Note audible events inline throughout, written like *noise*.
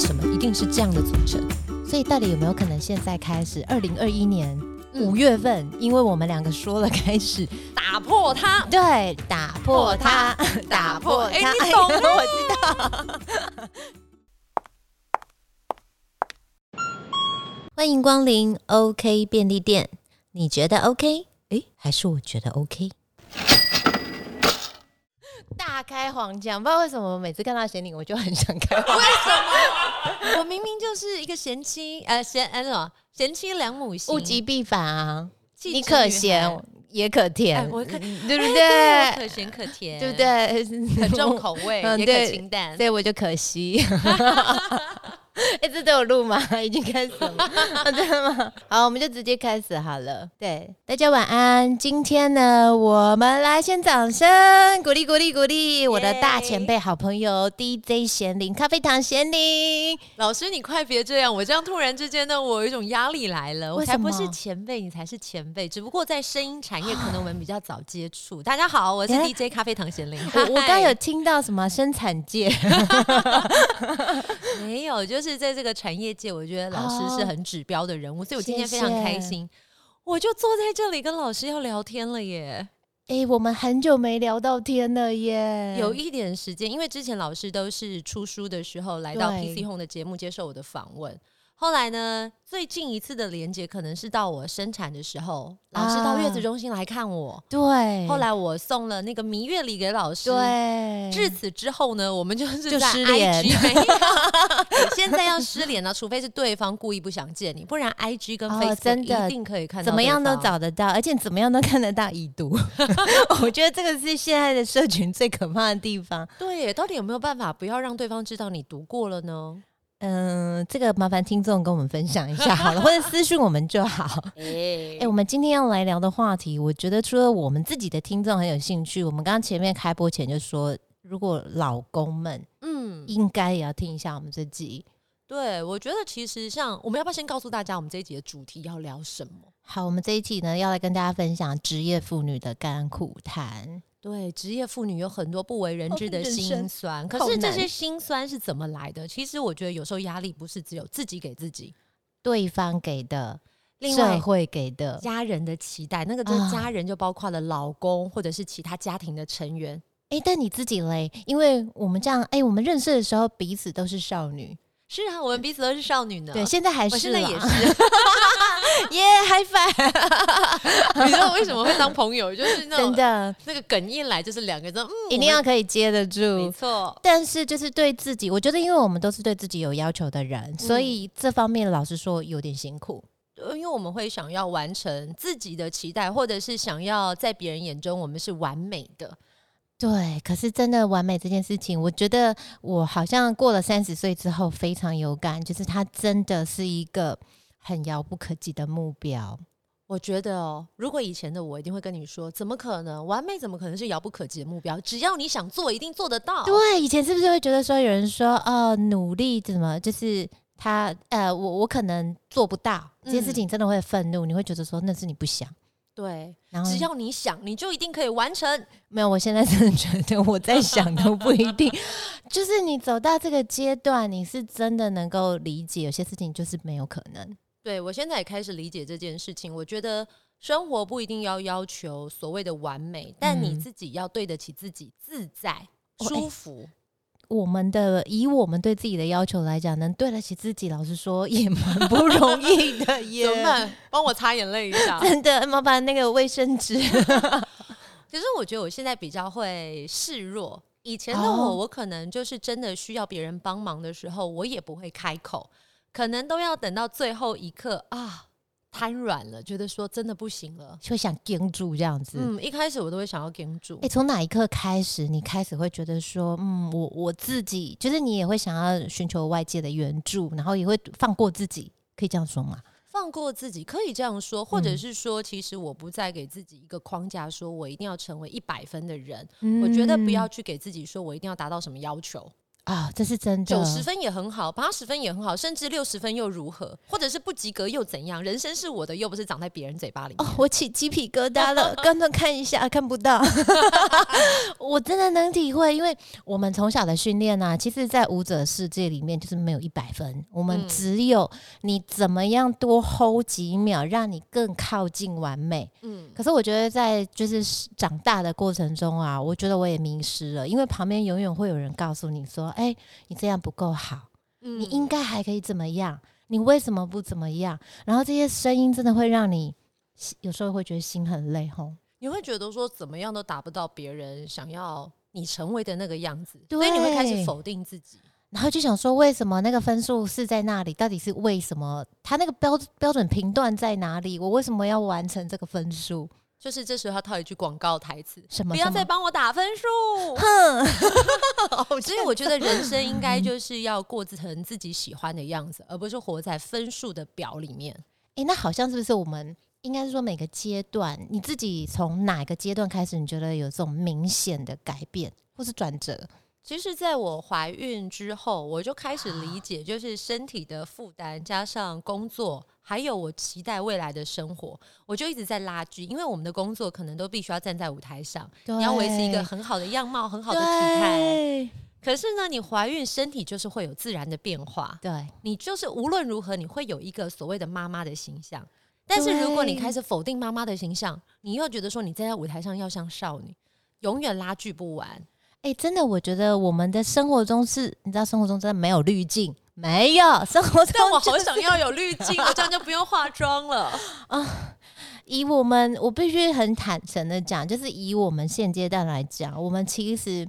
什么一定是这样的组成？所以到底有没有可能现在开始，二零二一年嗯五月份，因为我们两个说了开始，打破它。对，打破它，打破它哎它，你懂哎我知道。欢迎光临 OK 便利店，你觉得 OK？诶，还是我觉得 OK？大开黄腔，不知道为什么每次看到贤玲，我就很想开为什么。*laughs* 我明明就是一个贤妻，呃，贤呃什么贤妻良母型，物极必反啊！你可咸也可甜，哎我可对不哎对？可咸可甜，对不？对？*laughs* 很重口味，也可清淡所。以我就可惜。*laughs* 哎、这都有录吗？*laughs* 已经开始了吗？啊 *laughs* 真的吗？*laughs* 好，我们就直接开始好了。对，大家晚安。今天呢，我们来先掌声鼓励鼓励鼓励我的大前辈、好朋友 DJ 贤玲咖啡糖贤玲。老师，你快别这样！我这样突然之间呢，我有一种压力来了。我才不是前辈，你才是前辈。只不过在声音产业，可能我们比较早接触。大家好，我是 DJ 咖啡糖贤玲。我我刚刚有听到什么生产界，没有？就是在这个产业界，我觉得老师是很指标的人物，所以我今天非常开谢谢心。我就坐在这里跟老师要聊天了耶，哎、我们很久没聊到天了耶。有一点时间，因为之前老师都是出书的时候来到对 PC Home 的节目接受我的访问。后来呢，最近一次的连接可能是到我生产的时候，老师到月子中心来看我。对，后来我送了那个蜜月礼给老师。对，至此之后呢，我们就是就在失联 IG 没有，现在要失联了，除非是对方故意不想见你，不然 IG 跟真的一定可以看到怎么样都找得到，而且怎么样都看得到已读。*laughs* *laughs* 我觉得这个是现在的社群最可怕的地方。对，到底有没有办法不要让对方知道你读过了呢？嗯，这个麻烦听众跟我们分享一下好了，或者私讯我们就好。*laughs* 哎哎、我们今天要来聊的话题，我觉得除了我们自己的听众很有兴趣，我们刚刚前面开播前就说，如果老公们嗯，应该也要听一下我们这集。对，我觉得其实像我们要不要先告诉大家，我们这一集的主题要聊什么？好，我们这一集呢要来跟大家分享职业妇女的甘苦谈。对，职业妇女有很多不为人知的哦人生辛酸，可是这些辛酸是怎么来的？其实我觉得有时候压力不是只有自己给自己，对方给的，另外社会给的，家人的期待，那个这啊家人就包括了老公或者是其他家庭的成员。哎、但你自己嘞？因为我们这样，哎、我们认识的时候彼此都是少女，是啊，我们彼此都是少女呢。对，现在还是啦现在也是。*laughs* 耶，嗨翻，你知道为什么会当朋友？就是那真的那个梗一来就是两个人嗯，一定要可以接得住没住。错。但是就是对自己，我觉得因为我们都是对自己有要求的人，所嗯以这方面老实说有点辛苦。呃因为我们会想要完成自己的期待，或者是想要在别人眼中我们是完美的。对，可是真的完美这件事情，我觉得我好像过了三十岁之后非常有感，就是它真的是一个很遥不可及的目标。我觉得哦，如果以前的我一定会跟你说，怎么可能完美？怎么可能是遥不可及的目标？只要你想做，一定做得到。对，以前是不是会觉得说有人说呃努力怎么就是他呃我我可能做不到这件事嗯情，真的会愤怒，你会觉得说那是你不想。对，然后只要你想，你就一定可以完成。没有，我现在真的觉得我在想都不一定，*laughs* 就是你走到这个阶段，你是真的能够理解有些事情就是没有可能。对我现在也开始理解这件事情。我觉得生活不一定要要求所谓的完美，但你嗯自己要对得起自己，自在、哦舒服。我们的以我们对自己的要求来讲，能对得起自己，老实说也蛮不容易的 *laughs* 耶。怎么办？帮我擦眼泪一下。*laughs* 真的，麻烦那个卫生纸。*laughs* 可是我觉得我现在比较会示弱。以前的我，哦我可能就是真的需要别人帮忙的时候，我也不会开口，可能都要等到最后一刻啊，瘫软了，觉得说真的不行了。就想盯住这样子。嗯，一开始我都会想要跟住哎、。从哪一刻开始，你开始会觉得说，嗯，我我自己，就是你也会想要寻求外界的援助，然后也会放过自己，可以这样说吗？放过自己，可以这样说，或者嗯是说，其实我不再给自己一个框架，说我一定要成为一百分的人。嗯我觉得不要去给自己说我一定要达到什么要求。啊，这是真的。九十分也很好，八十分也很好，甚至六十分又如何？或者是不及格又怎样？人生是我的，又不是长在别人嘴巴里。哦，我起鸡皮疙瘩了，*laughs* 刚刚看一下看不到，*laughs* 我真的能体会，因为我们从小的训练呢，其实，在舞者世界里面就是没有一百分，我们只有你怎么样多 hold 几秒，让你更靠近完美。嗯，可是我觉得在就是长大的过程中啊，我觉得我也迷失了，因为旁边永远会有人告诉你说。哎，你这样不够好，你应该还可以怎么样？你为什么不怎么样？然后这些声音真的会让你有时候会觉得心很累，吼。你会觉得说怎么样都达不到别人想要你成为的那个样子，所以你会开始否定自己，然后就想说为什么那个分数是在那里？到底是为什么？他那个标标准频段在哪里？我为什么要完成这个分数？就是这时候他套一句广告台词，什么？不要再帮我打分数，哼！*laughs* 所以我觉得人生应该就是要过成自己喜欢的样子，而不是活在分数的表里面。哎，那好像是不是我们应该是说每个阶段，你自己从哪个阶段开始，你觉得有这种明显的改变或是转折？其实，在我怀孕之后，我就开始理解，就是身体的负担加上工作。还有我期待未来的生活，我就一直在拉锯，因为我们的工作可能都必须要站在舞台上，你要维持一个很好的样貌、很好的体态。可是呢，你怀孕身体就是会有自然的变化，对你就是无论如何你会有一个所谓的妈妈的形象。但是如果你开始否定妈妈的形象，你又觉得说你站在舞台上要像少女，永远拉锯不完。哎，真的，我觉得我们的生活中是，你知道，生活中真的没有滤镜。没有生活，但我好想要有滤镜，我这样就不用化妆了 *laughs* 啊！以我们，我必须很坦诚的讲，就是以我们现阶段来讲，我们其实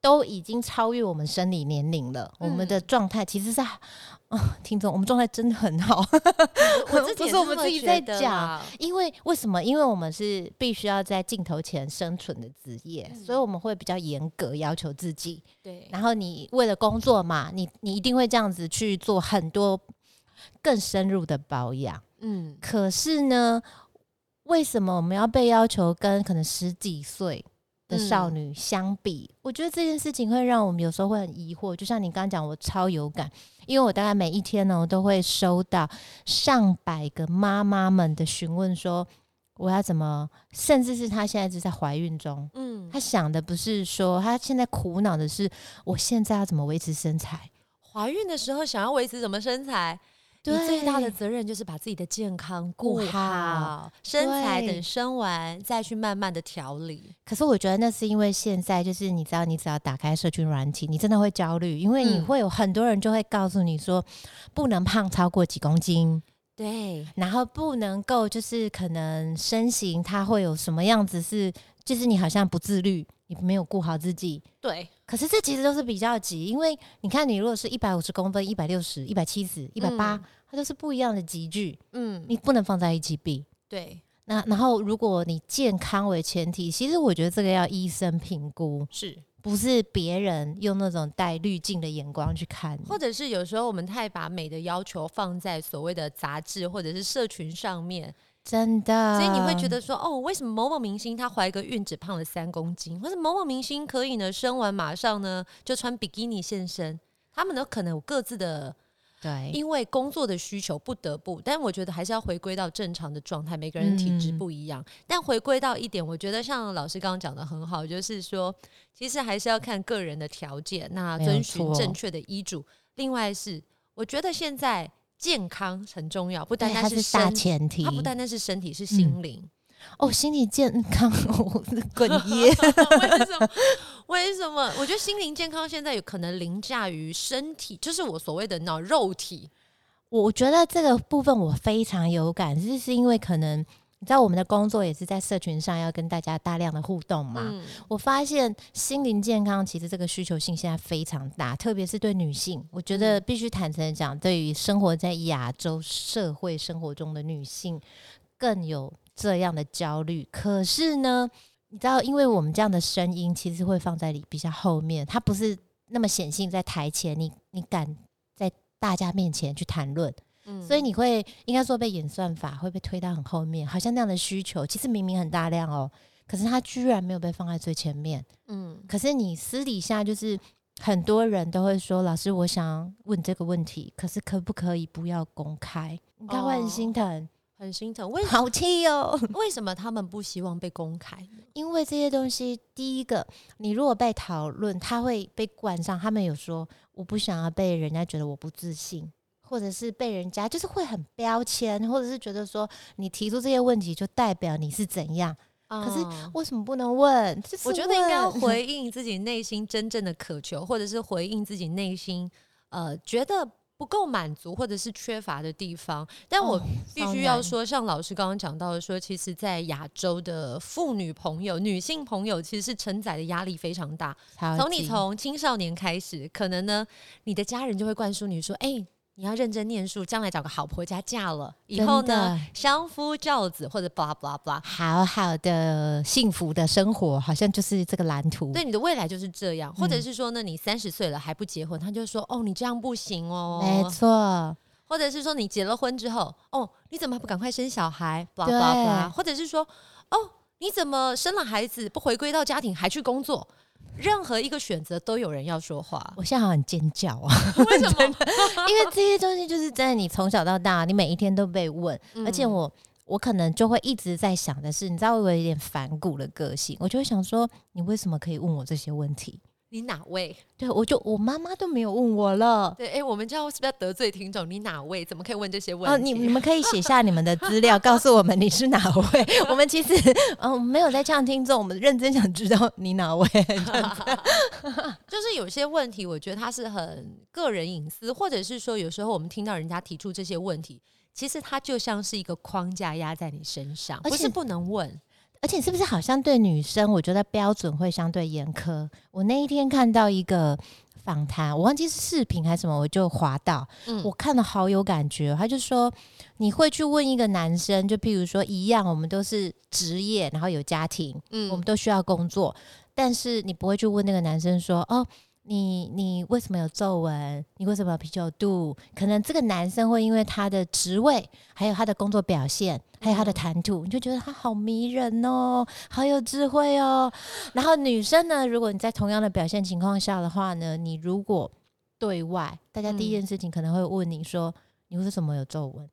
都已经超越我们生理年龄了。我们的状态其实是。啊，听众，我们状态真的很好。*laughs* 我不是我们自己在讲，因为为什么？因为我们是必须要在镜头前生存的职业，所以我们会比较严格要求自己。对，然后你为了工作嘛，你你一定会这样子去做很多更深入的保养。嗯，可是呢，为什么我们要被要求跟可能十几岁？的少女相比，我觉得这件事情会让我们有时候会很疑惑。就像你刚刚讲，我超有感，因为我大概每一天呢，我都会收到上百个妈妈们的询问，说我要怎么，甚至是她现在是在怀孕中，嗯，她想的不是说她现在苦恼的是我现在要怎么维持身材，怀孕的时候想要维持什么身材？你最大的责任就是把自己的健康顾好，身材等生完再去慢慢的调理。可是我觉得那是因为现在就是你知道，你只要打开社群软体，你真的会焦虑，因为你会有很多人就会告诉你说，不能胖超过几公斤，对，然后不能够就是可能身形它会有什么样子是，就是你好像不自律。你没有顾好自己，对。可是这其实都是比较急，因为你看，你如果是一百五十公分、一百六十、一百七十、一百八，它都是不一样的集距。嗯，你不能放在一起比。对。那然后，如果你健康为前提，其实我觉得这个要医生评估，是不是别人用那种带滤镜的眼光去看？或者是有时候我们太把美的要求放在所谓的杂志或者是社群上面。真的，所以你会觉得说，哦，为什么某某明星她怀个孕只胖了三公斤，或者某某明星可以呢生完马上呢就穿比基尼现身？他们都可能有各自的对，因为工作的需求不得不。但我觉得还是要回归到正常的状态，每个人体质不一样。但回归到一点，我觉得像老师刚刚讲的很好，就是说，其实还是要看个人的条件，那遵循正确的医嘱。另外是，我觉得现在。健康很重要，不单单是大前提，它不单单是身体，是心灵。哦，心理健康，我哽咽。*laughs* 为什么？为什么？我觉得心灵健康现在有可能凌驾于身体，就是我所谓的脑肉体。我觉得这个部分我非常有感，就是因为可能。你知道我们的工作也是在社群上要跟大家大量的互动嘛？我发现心灵健康其实这个需求性现在非常大，特别是对女性。我觉得必须坦诚的讲，对于生活在亚洲社会生活中的女性，更有这样的焦虑。可是呢，你知道，因为我们这样的声音其实会放在比较后面，它不是那么显性在台前，你你敢在大家面前去谈论。所以你会应该说被演算法会被推到很后面，好像那样的需求其实明明很大量哦，可是它居然没有被放在最前面。嗯，可是你私底下就是很多人都会说：“老师，我想问这个问题，可是可不可以不要公开？”应该会很心疼，很心疼。为 *laughs* 好气哦！*laughs* 为什么他们不希望被公开？*laughs* 因为这些东西，第一个，你如果被讨论，他会被冠上。他们有说：“我不想要被人家觉得我不自信。”或者是被人家就是会很标签，或者是觉得说你提出这些问题就代表你是怎样？可是为什么不能问？我觉得应该 *laughs* 回应自己内心真正的渴求，或者是回应自己内心呃觉得不够满足或者是缺乏的地方。但我必须要说，像老师刚刚讲到的，说其实，在亚洲的妇女朋友、女性朋友，其实是承载的压力非常大。从你从青少年开始，可能呢，你的家人就会灌输你说：“哎。”你要认真念书，将来找个好婆家嫁了以后呢，相夫教子或者 blah blah blah，好好的幸福的生活，好像就是这个蓝图。对，你的未来就是这样，或者是说呢，你三十岁了还不结婚，他就说哦，你这样不行哦，没错。或者是说你结了婚之后，哦，你怎么还不赶快生小孩？blah blah blah，或者是说哦，你怎么生了孩子不回归到家庭还去工作？任何一个选择都有人要说话，我现在好很尖叫啊！为什么？*laughs* 因为这些东西就是在你从小到大，你每一天都被问，而且我我可能就会一直在想的是，你知道我有点反骨的个性，我就会想说，你为什么可以问我这些问题？你哪位？对，我就我妈妈都没有问我了。对，哎，我们这样是不是要得罪听众？你哪位？怎么可以问这些问题？哦，你你们可以写下你们的资料，告诉我们你是哪位。*laughs* 我们其实嗯没有在呛听众，我们认真想知道你哪位。*laughs* *laughs* 就是有些问题，我觉得它是很个人隐私，或者是说有时候我们听到人家提出这些问题，其实它就像是一个框架压在你身上，不是不能问。而且是不是好像对女生，我觉得标准会相对严苛。我那一天看到一个访谈，我忘记是视频还是什么，我就滑到，我看了好有感觉。他就说，你会去问一个男生，就譬如说一样，我们都是职业，然后有家庭，嗯，我们都需要工作，但是你不会去问那个男生说，哦。你你为什么有皱纹？你为什么有啤酒肚？可能这个男生会因为他的职位，还有他的工作表现，还有他的谈吐，你就觉得他好迷人哦，好有智慧哦。然后女生呢，如果你在同样的表现情况下的话呢，你如果对外，大家第一件事情可能会问你说，你为什么有皱纹？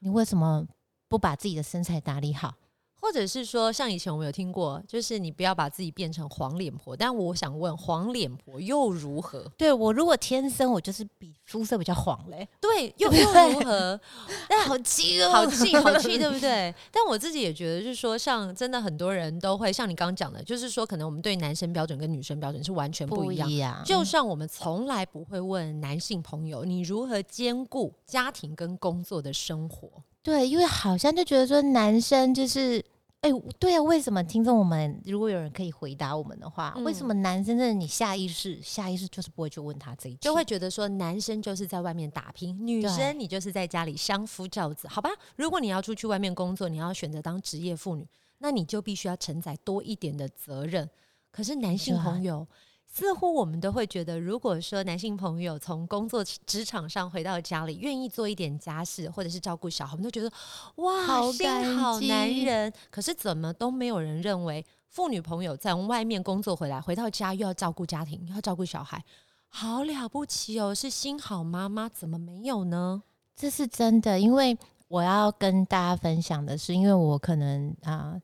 你为什么不把自己的身材打理好？或者是说，像以前我们有听过，就是你不要把自己变成黄脸婆。但我想问，黄脸婆又如何？对我如果天生我就是比肤色比较黄嘞，对，又又如何？*laughs* 但好气哦，*laughs* 好气，好气，对不对？但我自己也觉得，就是说，像真的很多人都会像你刚刚讲的，就是说，可能我们对男生标准跟女生标准是完全不一样。就像我们从来不会问男性朋友，你如何兼顾家庭跟工作的生活？对，因为好像就觉得说男生就是，哎，对啊，为什么听众我们如果有人可以回答我们的话，为什么男生真的你下意识下意识就是不会去问他这一，就会觉得说男生就是在外面打拼，女生你就是在家里相夫教子，好吧？如果你要出去外面工作，你要选择当职业妇女，那你就必须要承载多一点的责任。可是男性朋友。似乎我们都会觉得，如果说男性朋友从工作职场上回到家里，愿意做一点家事或者是照顾小孩，我们都觉得哇，好好男人。可是怎么都没有人认为，妇女朋友在外面工作回来，回到家又要照顾家庭，又要照顾小孩，好了不起哦，是心好妈妈，怎么没有呢？这是真的，因为我要跟大家分享的是，因为我可能啊。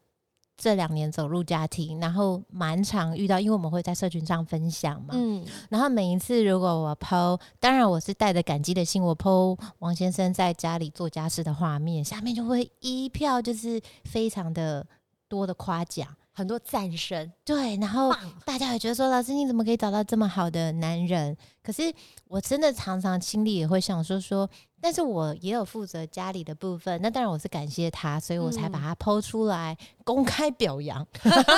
这两年走入家庭，然后蛮常遇到，因为我们会在社群上分享嘛。嗯，然后每一次如果我剖，当然我是带着感激的心，我剖王先生在家里做家事的画面，下面就会一票就是非常的多的夸奖，很多赞声。对，然后大家也觉得说，老师你怎么可以找到这么好的男人？可是我真的常常心里也会想说说。但是我也有负责家里的部分，那当然我是感谢他，所以我才把他剖出来公开表扬。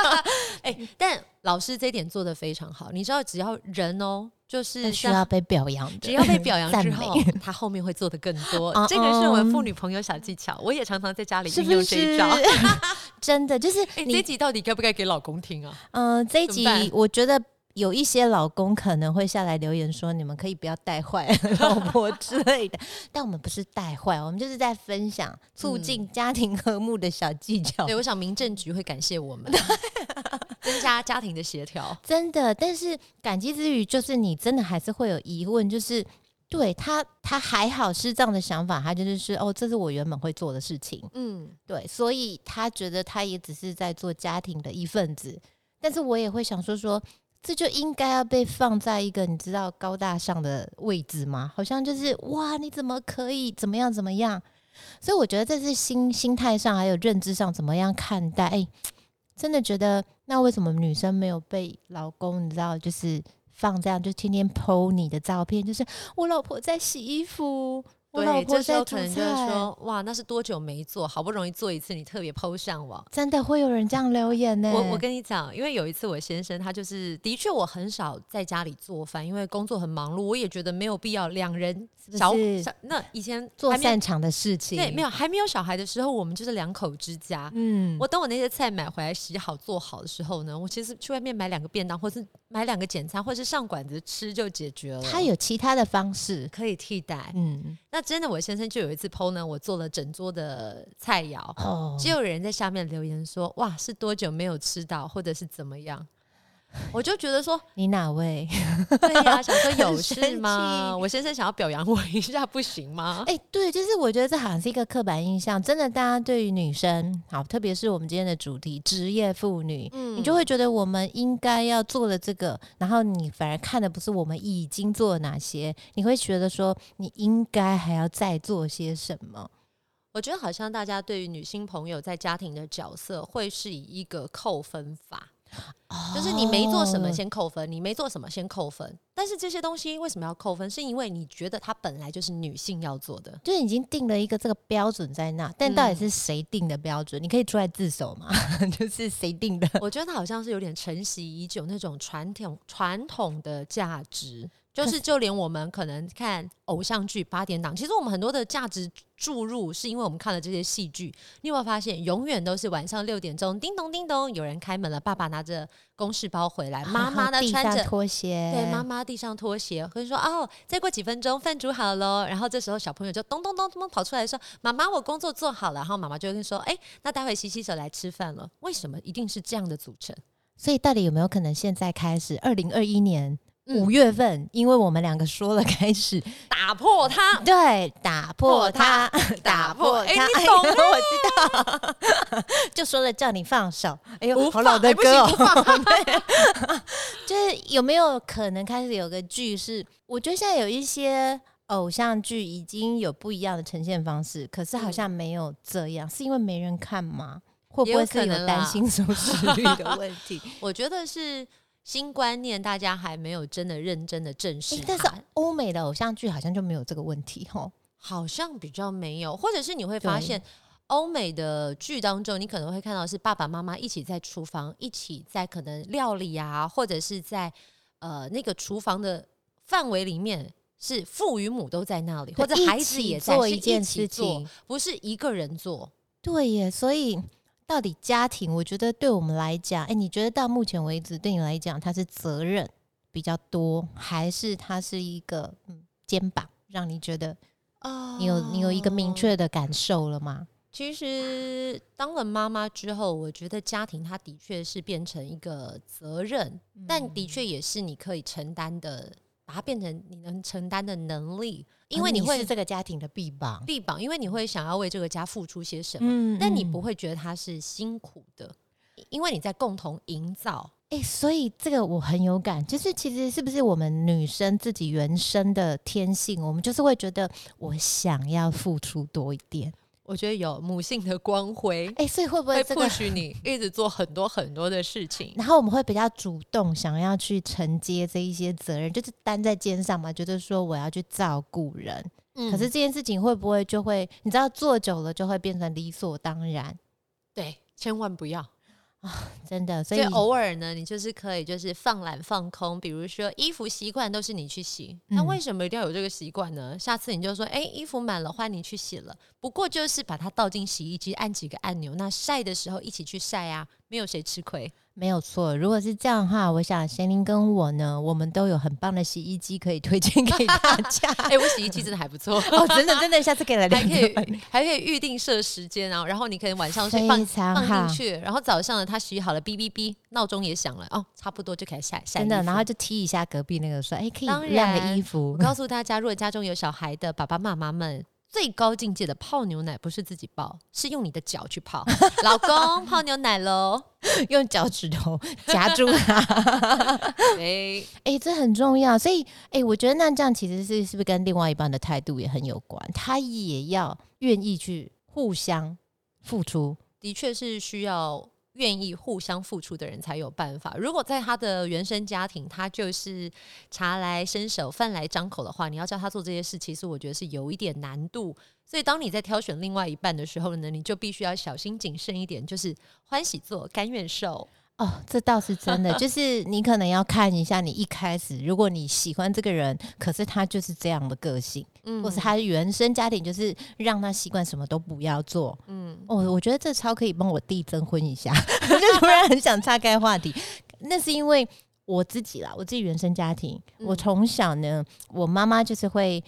*laughs* 哎，但老师这点做的非常好，你知道，只要人哦，就是需要被表扬的，只要被表扬之后，*laughs* 他后面会做的更多。这个是我们妇女朋友小技巧，我也常常在家里运用这一招。*laughs* 真的就是，你这集到底该不该给老公听啊？嗯，这一集我觉得。有一些老公可能会下来留言说：“你们可以不要带坏 *laughs* 老婆之类的。”但我们不是带坏，我们就是在分享促进家庭和睦的小技巧。对，我想民政局会感谢我们。*laughs* 增加家庭的协调。真的，但是感激之余，就是你真的还是会有疑问，就是对他，他还好是这样的想法，他就是说，哦，这是我原本会做的事情，嗯，对，所以他觉得他也只是在做家庭的一份子，但是我也会想说说。这就应该要被放在一个你知道高大上的位置吗？好像就是哇，你怎么可以怎么样怎么样？所以我觉得这是心心态上还有认知上怎么样看待？哎，真的觉得那为什么女生没有被老公你知道就是放这样就天天 PO 你的照片？就是我老婆在洗衣服。对，这时候可能就是说，哇，那是多久没做好不容易做一次，你特别抛上网，真的会有人这样留言呢。我我跟你讲，因为有一次我先生他就是的确我很少在家里做饭，因为工作很忙碌，我也觉得没有必要两人小小那以前做擅长的事情，对，没有还没有小孩的时候，我们就是两口之家。嗯，我等我那些菜买回来洗好做好的时候呢，我其实去外面买两个便当，或是买两个简餐，或是上馆子吃就解决了。他有其他的方式可以替代，嗯。那真的，我先生就有一次 PO 呢，我做了整桌的菜肴，哦就有人在下面留言说：“哇，是多久没有吃到，或者是怎么样？”我就觉得说，你哪位？*laughs* 对呀，想说 *laughs* 有事吗？我先生想要表扬我一下，不行吗？哎，对，就是我觉得这好像是一个刻板印象。真的，大家对于女生，好，特别是我们今天的主题——职业妇女，你就会觉得我们应该要做的这个，然后你反而看的不是我们已经做了哪些，你会觉得说你应该还要再做些什么。我觉得好像大家对于女性朋友在家庭的角色，会是以一个扣分法。就是你没做什么先扣分，你没做什么先扣分。但是这些东西为什么要扣分？是因为你觉得它本来就是女性要做的，就已经定了一个这个标准在那。但到底是谁定的标准？你可以出来自首吗？*laughs* 就是谁定的？我觉得好像是有点承袭已久那种传统传统的价值。就是就连我们可能看偶像剧八点档，其实我们很多的价值注入是因为我们看了这些戏剧。你有没有发现，永远都是晚上六点钟，叮咚叮咚，有人开门了，爸爸拿着公事包回来，妈妈呢穿着拖鞋，对，妈妈地上拖鞋，或者说哦，再过几分钟饭煮好了，然后这时候小朋友就咚咚咚咚跑出来说，妈妈我工作做好了，然后妈妈就会说，哎，那待会洗洗手来吃饭了。为什么一定是这样的组成？所以到底有没有可能现在开始，二零二一年？五月份，因为我们两个说了开始 *laughs* 打破它，对，打破它，*laughs* 打破。它，你懂？我知道，*laughs* 就说了叫你放手。哎呦，好老的歌哦。就是有没有可能开始有个剧是？我觉得现在有一些偶像剧已经有不一样的呈现方式，可是好像没有这样，是因为没人看吗？会不会是有担心收视率的问题？我觉得是。新观念，大家还没有真的认真的正视。但是欧美的偶像剧好像就没有这个问题，吼，好像比较没有。或者是你会发现，欧美的剧当中，你可能会看到是爸爸妈妈一起在厨房，一起在可能料理啊，或者是在呃那个厨房的范围里面，是父与母都在那里，或者孩子也在做一件事情，不是一个人做。对耶，所以。到底家庭，我觉得对我们来讲，哎，你觉得到目前为止对你来讲，它是责任比较多，还是它是一个嗯肩膀，让你觉得哦，你有你有一个明确的感受了吗？其实当了妈妈之后，我觉得家庭它的确是变成一个责任，但的确也是你可以承担的，把它变成你能承担的能力。因为你会是这个家庭的臂膀，臂膀，因为你会想要为这个家付出些什么，但你不会觉得它是辛苦的，因为你在共同营造。哎，所以这个我很有感，就是其实是不是我们女生自己原生的天性，我们就是会觉得我想要付出多一点。我觉得有母性的光辉，哎，所以会不会会许你一直做很多很多的事情？然后我们会比较主动，想要去承接这一些责任，就是担在肩上嘛，觉得说我要去照顾人。可是这件事情会不会就会，你知道做久了就会变成理所当然？对，千万不要。啊，*laughs* 真的，所以偶尔呢，你就是可以就是放懒放空，比如说衣服习惯都是你去洗，那为什么一定要有这个习惯呢？下次你就说，哎，衣服满了换你去洗了，不过就是把它倒进洗衣机，按几个按钮，那晒的时候一起去晒啊，没有谁吃亏。没有错。如果是这样的话，我想贤玲跟我呢，我们都有很棒的洗衣机可以推荐给大 *laughs* 家。哎、我洗衣机真的还不错，*laughs* 哦，真的真的，下次可以来 *laughs* 聊还可聊。以还可以预定设时间，然后然后你可以晚上睡非放放进去，然后早上呢它洗好了，哔哔哔，闹钟也响了，哦，差不多就可以下下真的，然后就踢一下隔壁那个说，哎，可以当晾个然衣服我。告诉大家，如果家中有小孩的爸爸妈妈们，最高境界的泡牛奶不是自己泡，是用你的脚去泡。*laughs* 老公泡牛奶喽，*laughs* 用脚趾头夹住它。*laughs* 哎，哎、这很重要。所以，哎、我觉得那这样其实是是不是跟另外一半的态度也很有关？他也要愿意去互相付出。的确是需要愿意互相付出的人才有办法。如果在他的原生家庭，他就是茶来伸手、饭来张口的话，你要叫他做这些事，其实我觉得是有一点难度。所以，当你在挑选另外一半的时候呢，你就必须要小心谨慎一点，就是欢喜做，甘愿受。哦，这倒是真的，就是你可能要看一下，你一开始如果你喜欢这个人，可是他就是这样的个性，嗯或是他原生家庭就是让他习惯什么都不要做。嗯，哦，我觉得这超可以帮我弟征婚一下，*laughs* 我就突然很想岔开话题。那是因为我自己啦，我自己原生家庭，我嗯从小呢，我妈妈就是会。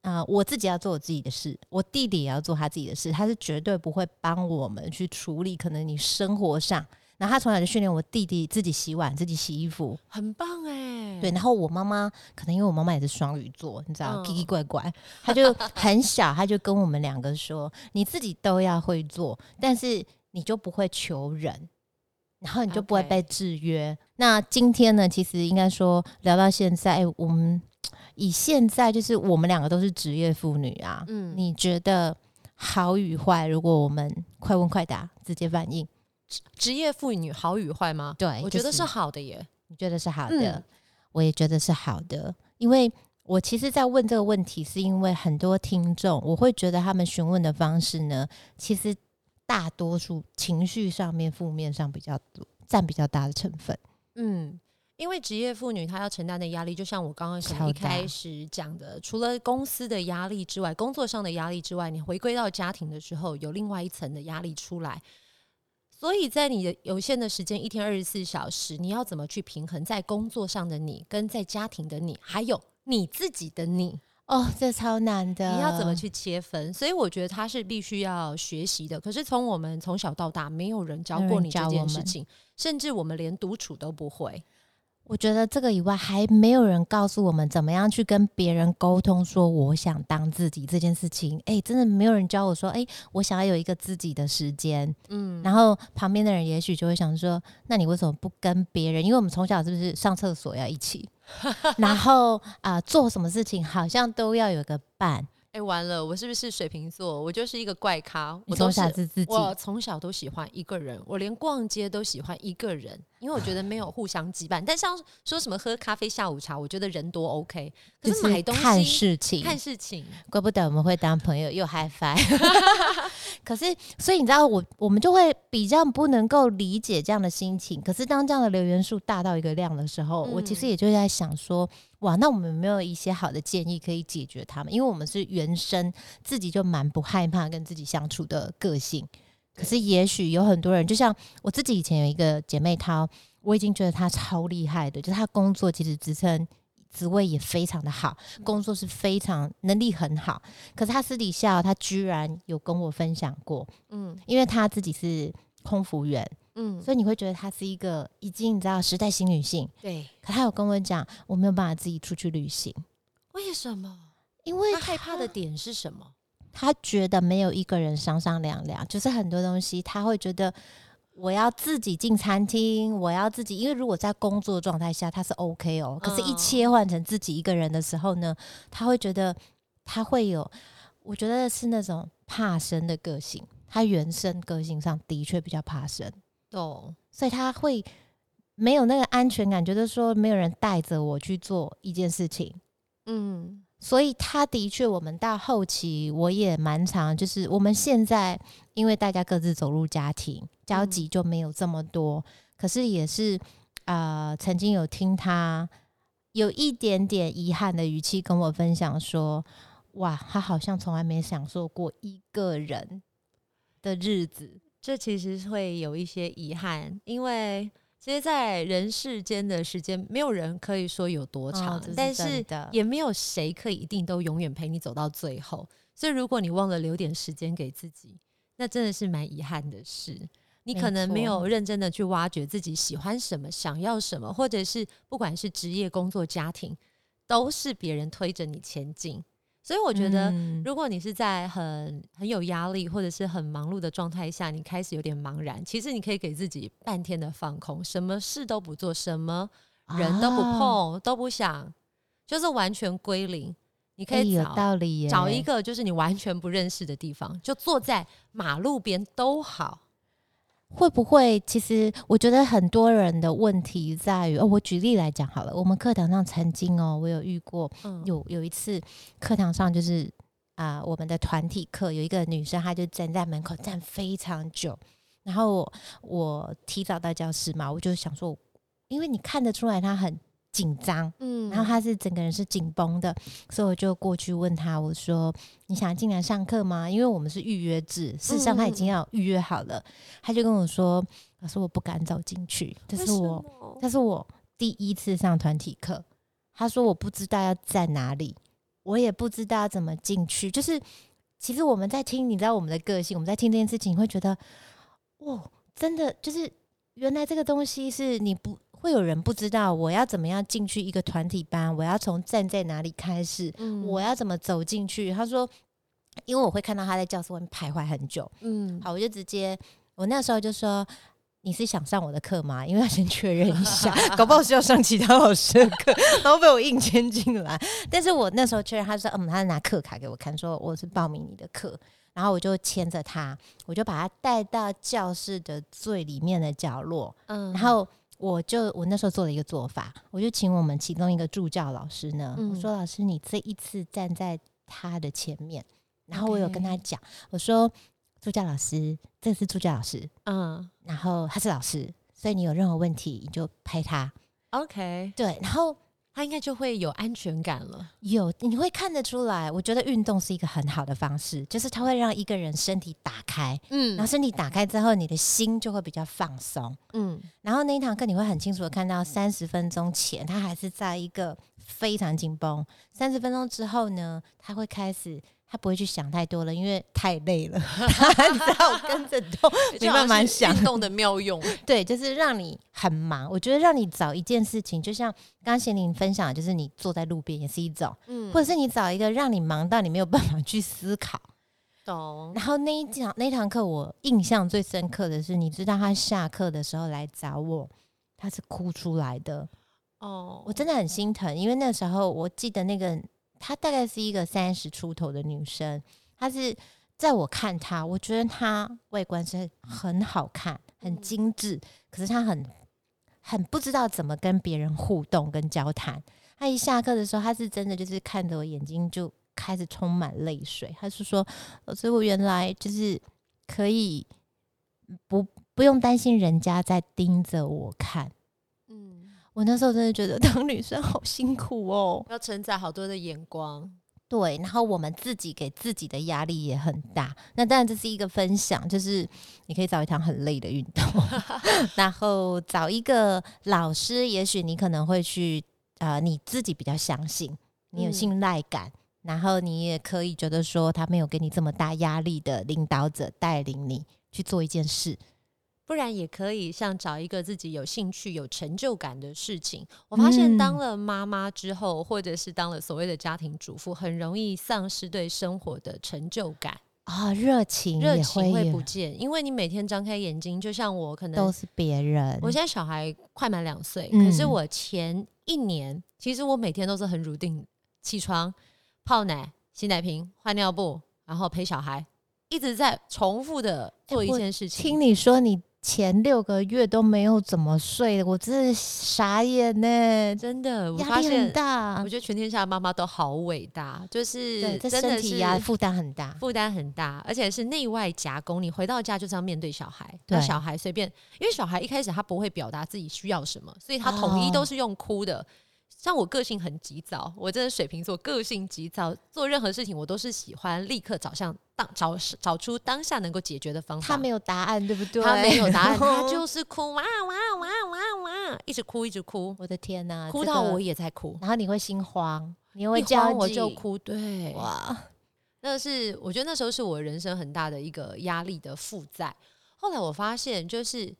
啊、我自己要做我自己的事，我弟弟也要做他自己的事，他是绝对不会帮我们去处理可能你生活上。然后他从小就训练我弟弟自己洗碗、自己洗衣服，很棒哎。对。然后我妈妈可能因为我妈妈也是双鱼座，你知道，嗯奇奇怪怪，她就很小，她就跟我们两个说，你自己都要会做，但是你就不会求人，然后你就不会被制约。那今天呢，其实应该说聊到现在，哎我们以现在就是我们两个都是职业妇女啊，嗯，你觉得好与坏？如果我们快问快答，直接反应，职业妇女好与坏吗？对我觉得是好的耶。你觉得是好的，嗯我也觉得是好的，因为我其实，在问这个问题，是因为很多听众，我会觉得他们询问的方式呢，其实大多数情绪上面、负面上比较多，占比较大的成分。嗯，因为职业妇女她要承担的压力，就像我刚刚可能一开始讲的，除了公司的压力之外，工作上的压力之外，你回归到家庭的时候，有另外一层的压力出来。所以在你的有限的时间，一天二十四小时，你要怎么去平衡在工作上的你，跟在家庭的你，还有你自己的你？哦，这超难的，你要怎么？去切分？所以我觉得他是必须要学习的。可是从我们从小到大，没有人教过你这件事情，甚至我们连独处都不会。我觉得这个以外，还没有人告诉我们怎么样去跟别人沟通，说我想当自己这件事情。哎、真的没有人教我说，哎、我想要有一个自己的时间。嗯，然后旁边的人也许就会想说，那你为什么不跟别人？因为我们从小是不是上厕所要一起，*laughs* 然后啊、做什么事情好像都要有个伴。哎、完了，我是不是水瓶座？我就是一个怪咖。我都是小是自己，我从小都喜欢一个人，我连逛街都喜欢一个人，因为我觉得没有互相羁绊。但像说什么喝咖啡、下午茶，我觉得人多 OK，可就是买东西、看事情，看事情，怪不得我们会当朋友又 *laughs* 嗨翻。*laughs* 可是，所以你知道我，我们就会比较不能够理解这样的心情。可是，当这样的留言数大到一个量的时候，我其实嗯也就在想说，哇，那我们有没有一些好的建议可以解决他们？因为我们是原生自己就蛮不害怕跟自己相处的个性。可是，也许有很多人，就像我自己以前有一个姐妹她，我已经觉得她超厉害的，就是她工作其实职称职位也非常的好，工作是非常能力很好。可是她私底下，她居然有跟我分享过，嗯因为她自己是空服员，嗯，所以你会觉得她是一个已经你知道时代新女性。对，可她有跟我讲，我没有办法自己出去旅行，为什么？因为他害怕的点是什么？她觉得没有一个人商商量量，就是很多东西她会觉得我要自己进餐厅，我要自己，因为如果在工作状态下他是 OK 哦，可是一嗯切换成自己一个人的时候呢，他会觉得他会有，我觉得是那种怕生的个性，他原生个性上的确比较怕生，懂，所以他会没有那个安全感，觉得说没有人带着我去做一件事情。嗯所以他的确，我们到后期我也蛮常，就是我们现在因为大家各自走入家庭，交集就没有这么多。可是也是呃，曾经有听他有一点点遗憾的语气跟我分享说：“哇，他好像从来没享受过一个人的日子。这其实会有一些遗憾，因为其实，在人世间的时间，没有人可以说有多长，哦是但是也没有谁可以一定都永远陪你走到最后。所以，如果你忘了留点时间给自己，那真的是蛮遗憾的事。你可能没有认真的去挖掘自己喜欢什么、想要什么，或者是不管是职业、工作、家庭，都是别人推着你前进。所以，我觉得嗯如果你是在很很有压力或者是很忙碌的状态下，你开始有点茫然，其实你可以给自己半天的放空，什么事都不做，什么人都不啊碰，都不想，就是完全归零。你可以找、道理耶，找一个就是你完全不认识的地方，就坐在马路边都好。会不会？其实我觉得很多人的问题在于，哦，我举例来讲好了，我们课堂上曾经哦，我有遇过，嗯，有有一次课堂上就是啊、我们的团体课有一个女生，她就站在门口站非常久，然后我我提早到教室嘛，我就想说，因为你看得出来她很紧张，嗯然后他是整个人是紧绷的，所以我就过去问他，我说你想进来上课吗？因为我们是预约制，事实上他已经要预约好了，他就跟我说，老师我不敢走进去，这是我。我这是我第一次上团体课，他说我不知道要在哪里，我也不知道要怎么进去。就是其实我们在听，你知道我们的个性，我们在听这件事情，你会觉得，哇，真的就是原来这个东西是你不会有人不知道我要怎么样进去一个团体班，我要从站在哪里开始，嗯我要怎么走进去。他说，因为我会看到他在教室外面徘徊很久，嗯好，我就直接，我那时候就说。你是想上我的课吗？因为要先确认一下，*laughs* 搞不好是要上其他老师的课，然后被我硬牵进来。但是我那时候确认，他说，嗯，他拿课卡给我看，说我是报名你的课，然后我就牵着他，我就把他带到教室的最里面的角落，嗯然后我就我那时候做了一个做法，我就请我们其中一个助教老师呢，嗯。我说老师，你这一次站在他的前面，然后我有跟他讲，我说助教老师，这是助教老师，嗯。然后他是老师，所以你有任何问题你就拍他，，OK，对，然后他应该就会有安全感了。有你会看得出来，我觉得运动是一个很好的方式，就是它会让一个人身体打开，嗯然后身体打开之后，你的心就会比较放松。嗯然后那一堂课你会很清楚的看到，三十分钟前他还是在一个非常紧绷，三十分钟之后呢，他会开始，他不会去想太多了，因为太累了，*laughs* 他只要跟着动，你慢慢想。运动的妙用。*laughs* 对，就是让你很忙。我觉得让你找一件事情，就像刚刚贤玲分享的，就是你坐在路边也是一种，嗯或者是你找一个让你忙到你没有办法去思考。懂然后那一讲那一堂课，我印象最深刻的是，你知道他下课的时候来找我，他是哭出来的。哦我真的很心疼，因为那时候我记得那个她大概是一个三十出头的女生，她是在我看她，我觉得她外观是很好看、很精致，可是她很很不知道怎么跟别人互动跟交谈。她一下课的时候，她是真的就是看着我眼睛就开始充满泪水，她是说：“老师，我原来就是可以不不用担心人家在盯着我看。”嗯，我那时候真的觉得 *laughs* 当女生好辛苦哦。要承载好多的眼光。对，然后我们自己给自己的压力也很大。那当然这是一个分享，就是你可以找一堂很累的运动，*laughs* *laughs* 然后找一个老师，也许你可能会去呃你自己比较相信，你有嗯信赖感。然后你也可以觉得说，他没有给你这么大压力的领导者带领你去做一件事，不然也可以像找一个自己有兴趣、有成就感的事情。我发现嗯当了妈妈之后，或者是当了所谓的家庭主妇，很容易丧失对生活的成就感，啊、热情热情会不见。因为你每天张开眼睛，就像我可能都是别人。我现在小孩快满两岁，嗯可是我前一年其实我每天都是很笃定起床、泡奶、洗奶瓶、换尿布，然后陪小孩，一直在重复的做一件事情。听你说你前六个月都没有怎么睡，我真的傻眼呢，真的，我压力很大我。觉得全天下的妈妈都好伟大，就是真的是身体压负担很大。负担很大，而且是内外夹攻。你回到家就是要面对小孩，对那小孩随便，因为小孩一开始他不会表达自己需要什么，所以他统一哦都是用哭的。像我个性很急躁，我真的水瓶座，个性急躁，做任何事情我都是喜欢立刻找向当找找出当下能够解决的方法。他没有答案，对不对？他没有答案，*laughs* 他就是哭哇哇哇哇哇一直哭一直哭，我的天哪，哭到我也在哭，然后你会心慌，你会慌我急就哭，对，哇，那是我觉得那时候是我人生很大的一个压力的负载。后来我发现，就是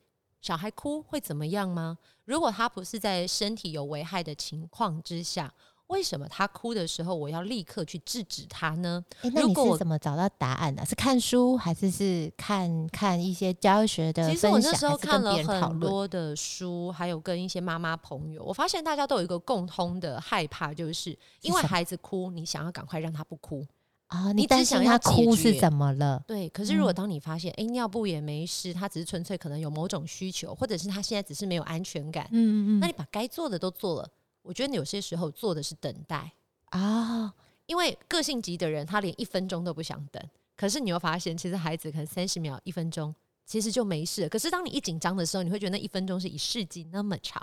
小孩哭会怎么样吗？如果他不是在身体有危害的情况之下，为什么他哭的时候我要立刻去制止他呢？哎，那你是如果我怎么找到答案的？是看书，还是是看看一些教学的其实我，那时候看了很？多的书，还有跟一些妈妈朋友，我发现大家都有一个共通的害怕，就是因为孩子哭，你想要赶快让他不哭。啊，你只你担心想要他哭是怎么了？对，可是如果嗯当你发现，哎、尿布也没湿，他只是纯粹可能有某种需求，或者是他现在只是没有安全感，嗯嗯嗯，那你把该做的都做了，我觉得你有些时候做的是等待，啊，因为个性急的人，他连一分钟都不想等。可是你又发现，其实孩子可能三十秒、一分钟，其实就没事。可是当你一紧张的时候，你会觉得那一分钟是一世纪那么长。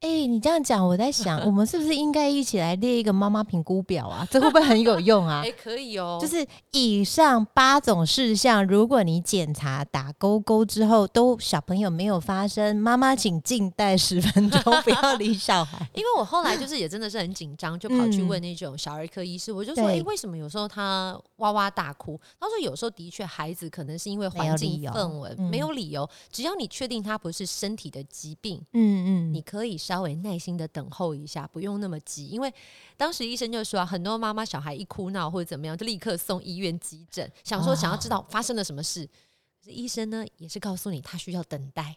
哎、你这样讲，我在想，*laughs* 我们是不是应该一起来列一个妈妈评估表啊？这会不会很有用啊 *laughs* 哎、？可以哦，就是以上八种事项，如果你检查打勾勾之后都小朋友没有发生，妈妈请静待十分钟，*laughs* 不要理小孩。因为我后来就是也真的是很紧张，就跑去嗯问那种小儿科医师，我就说，对哎、为什么有时候他哇哇大哭？他说有时候的确孩子可能是因为环境氛围嗯没有理由，只要你确定他不是身体的疾病。嗯嗯，你可以稍微耐心的等候一下，不用那么急，因为当时医生就说啊，很多妈妈小孩一哭闹或者怎么样，就立刻送医院急诊，想说哦想要知道发生了什么事。可是医生呢，也是告诉你他需要等待。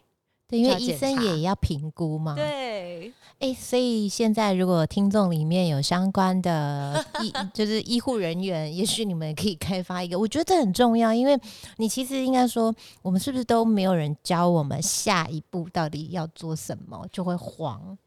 对，因为医生也要评估嘛。对，哎、所以现在如果听众里面有相关的 *laughs* 医，就是医护人员，也许你们可以开发一个，我觉得这很重要，因为你其实应该说，我们是不是都没有人教我们下一步到底要做什么，就会慌。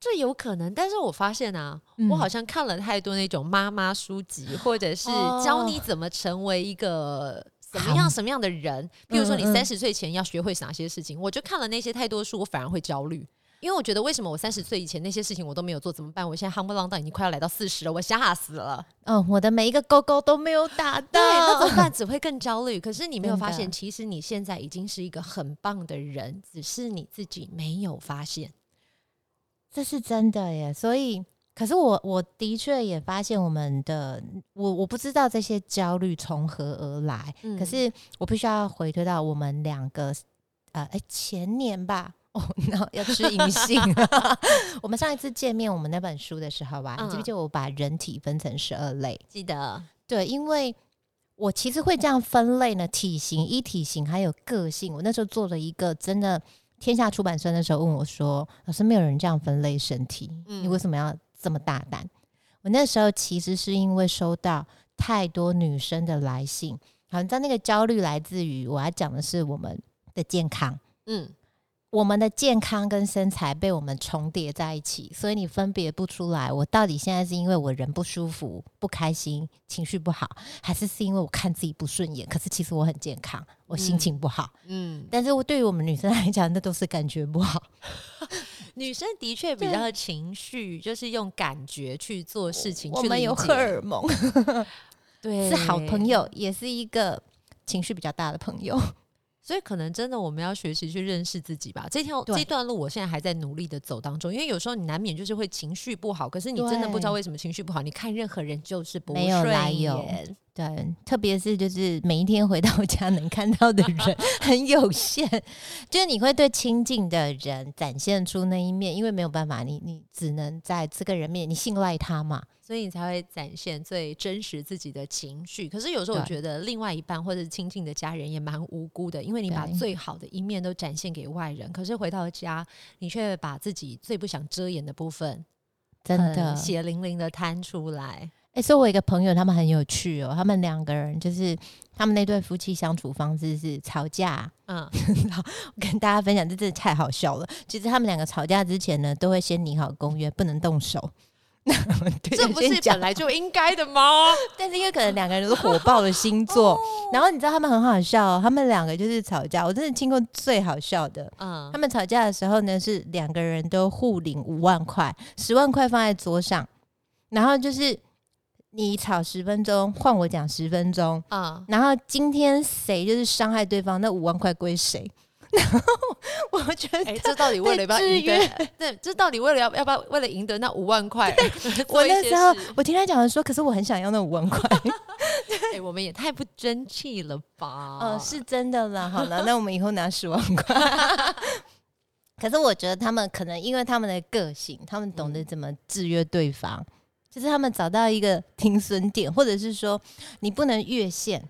这有可能，但是我发现啊，嗯我好像看了太多那种妈妈书籍，或者是哦教你怎么成为一个什么样什么样的人。比如说，你三十岁前要学会哪些事情，我就看了那些太多书，我反而会焦虑。因为我觉得，为什么我三十岁以前那些事情我都没有做，怎么办？我现在夯不啷当已经快要来到四十了，我吓死了。嗯，我的每一个勾勾都没有打到，对，那怎么办？*laughs* 只会更焦虑。可是你没有发现，其实你现在已经是一个很棒的人，只是你自己没有发现。这是真的耶。所以，可是我我的确也发现我们的，我我不知道这些焦虑从何而来。嗯可是我必须要回推到我们两个，呃，哎、前年吧。哦，*laughs* 要吃银杏。*laughs* 我们上一次见面，我们那本书的时候吧，你记不嗯记得我把人体分成十二类？记得，对，因为我其实会这样分类呢，体型、一体型还有个性。我那时候做了一个真的，天下出版社那时候问我说：“老师，没有人这样分类身体，你嗯为什么要这么大胆？”我那时候其实是因为收到太多女生的来信，好，你知道那个焦虑来自于我要讲的是我们的健康。嗯，我们的健康跟身材被我们重叠在一起，所以你分别不出来，我到底现在是因为我人不舒服、不开心、情绪不好，还是是因为我看自己不顺眼？可是其实我很健康，我心嗯情不好。嗯，但是我对于我们女生来讲，那都是感觉不好。*laughs* 女生的确比较情绪，就是用感觉去做事情，去我们有荷尔蒙，*laughs* 对，是好朋。友，也是一个情绪比较大的朋友。*laughs* 所以可能真的我们要学习去认识自己吧。这条这段路，我现在还在努力的走当中，因为有时候你难免就是会情绪不好，可是你真的不知道为什么情绪不好。你看任何人就是不顺眼对，特别是就是每一天回到家能看到的人 *laughs* 很有限，就是你会对亲近的人展现出那一面，因为没有办法，你你只能在这个人面，你信赖他嘛。所以你才会展现最真实自己的情绪。可是有时候我觉得另外一半或者是亲近的家人也蛮无辜的，因为你把最好的一面都展现给外人，可是回到家你却把自己最不想遮掩的部分，真的，血淋淋的摊出来。哎、所以我有一个朋友，他们很有趣哦，他们两个人就是他们那对夫妻相处方式是吵架。嗯，*laughs* 我跟大家分享，这真的太好笑了。其实他们两个吵架之前呢，都会先拟好公约，不能动手。*laughs* 这不是本来就应该的吗？*laughs* 但是因为可能两个人都是火爆的星座，哦然后你知道他们很好笑、哦，他们两个就是吵架，我真的听过最好笑的。嗯他，们吵架的时候呢，是两个人都互领五万块，十万块放在桌上，然后就是你吵十分钟，换我讲十分钟，嗯，然后今天谁就是伤害对方，那五万块归谁？*laughs* 然后我觉得哎、这到底为了要不要赢被制约得？对，这到底为了要要不要为了赢得那五万块，*laughs* 我那时候我听他讲的说，可是我很想要那五万块。*laughs* 哎、我们也太不争气了吧？哦，是真的啦。好了，那我们以后拿十万块。可是我觉得他们可能因为他们的个性，他们懂得怎么制约对方，就是他们找到一个停损点，或者是说你不能越线，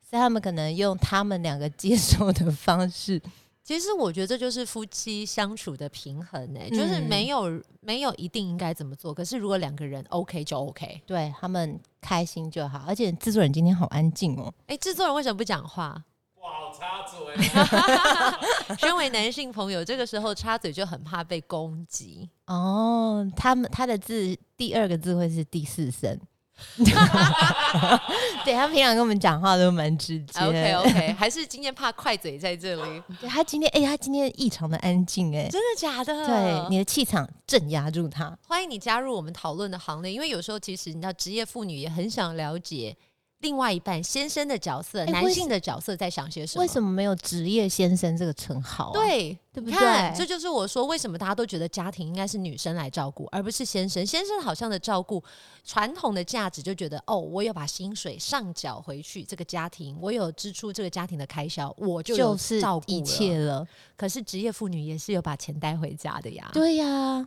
所以他们可能用他们两个接受的方式。其实我觉得这就是夫妻相处的平衡呢、就是嗯没有没有一定应该怎么做，可是如果两个人 OK 就 OK。对他们开心就好，而且制作人今天好安静哦。哎、制作人为什么不讲话？哇，好插嘴！*laughs* 身为男性朋友，这个时候插嘴就很怕被攻击。哦，他们他的字第二个字会是第四声。*laughs* 对他平常跟我们讲话都蛮直接。OK OK，还是今天怕快嘴在这里？对他今天，哎、他今天异常的安静，哎，真的假的？对，你的气场镇压住他。欢迎你加入我们讨论的行列，因为有时候其实你知道，职业妇女也很想了解另外一半先生的角色、男性的角色在想些什么。为什么没有职业先生这个称号、啊？，对，对不，对这就是我说为什么大家都觉得家庭应该是女生来照顾，而不是先生。先生好像的照顾，传统的价值就觉得哦，我有把薪水上缴回去这个家庭，我有支出这个家庭的开销，我就就是照顾一切了。了。可是职业妇女也是有把钱带回家的呀。对呀、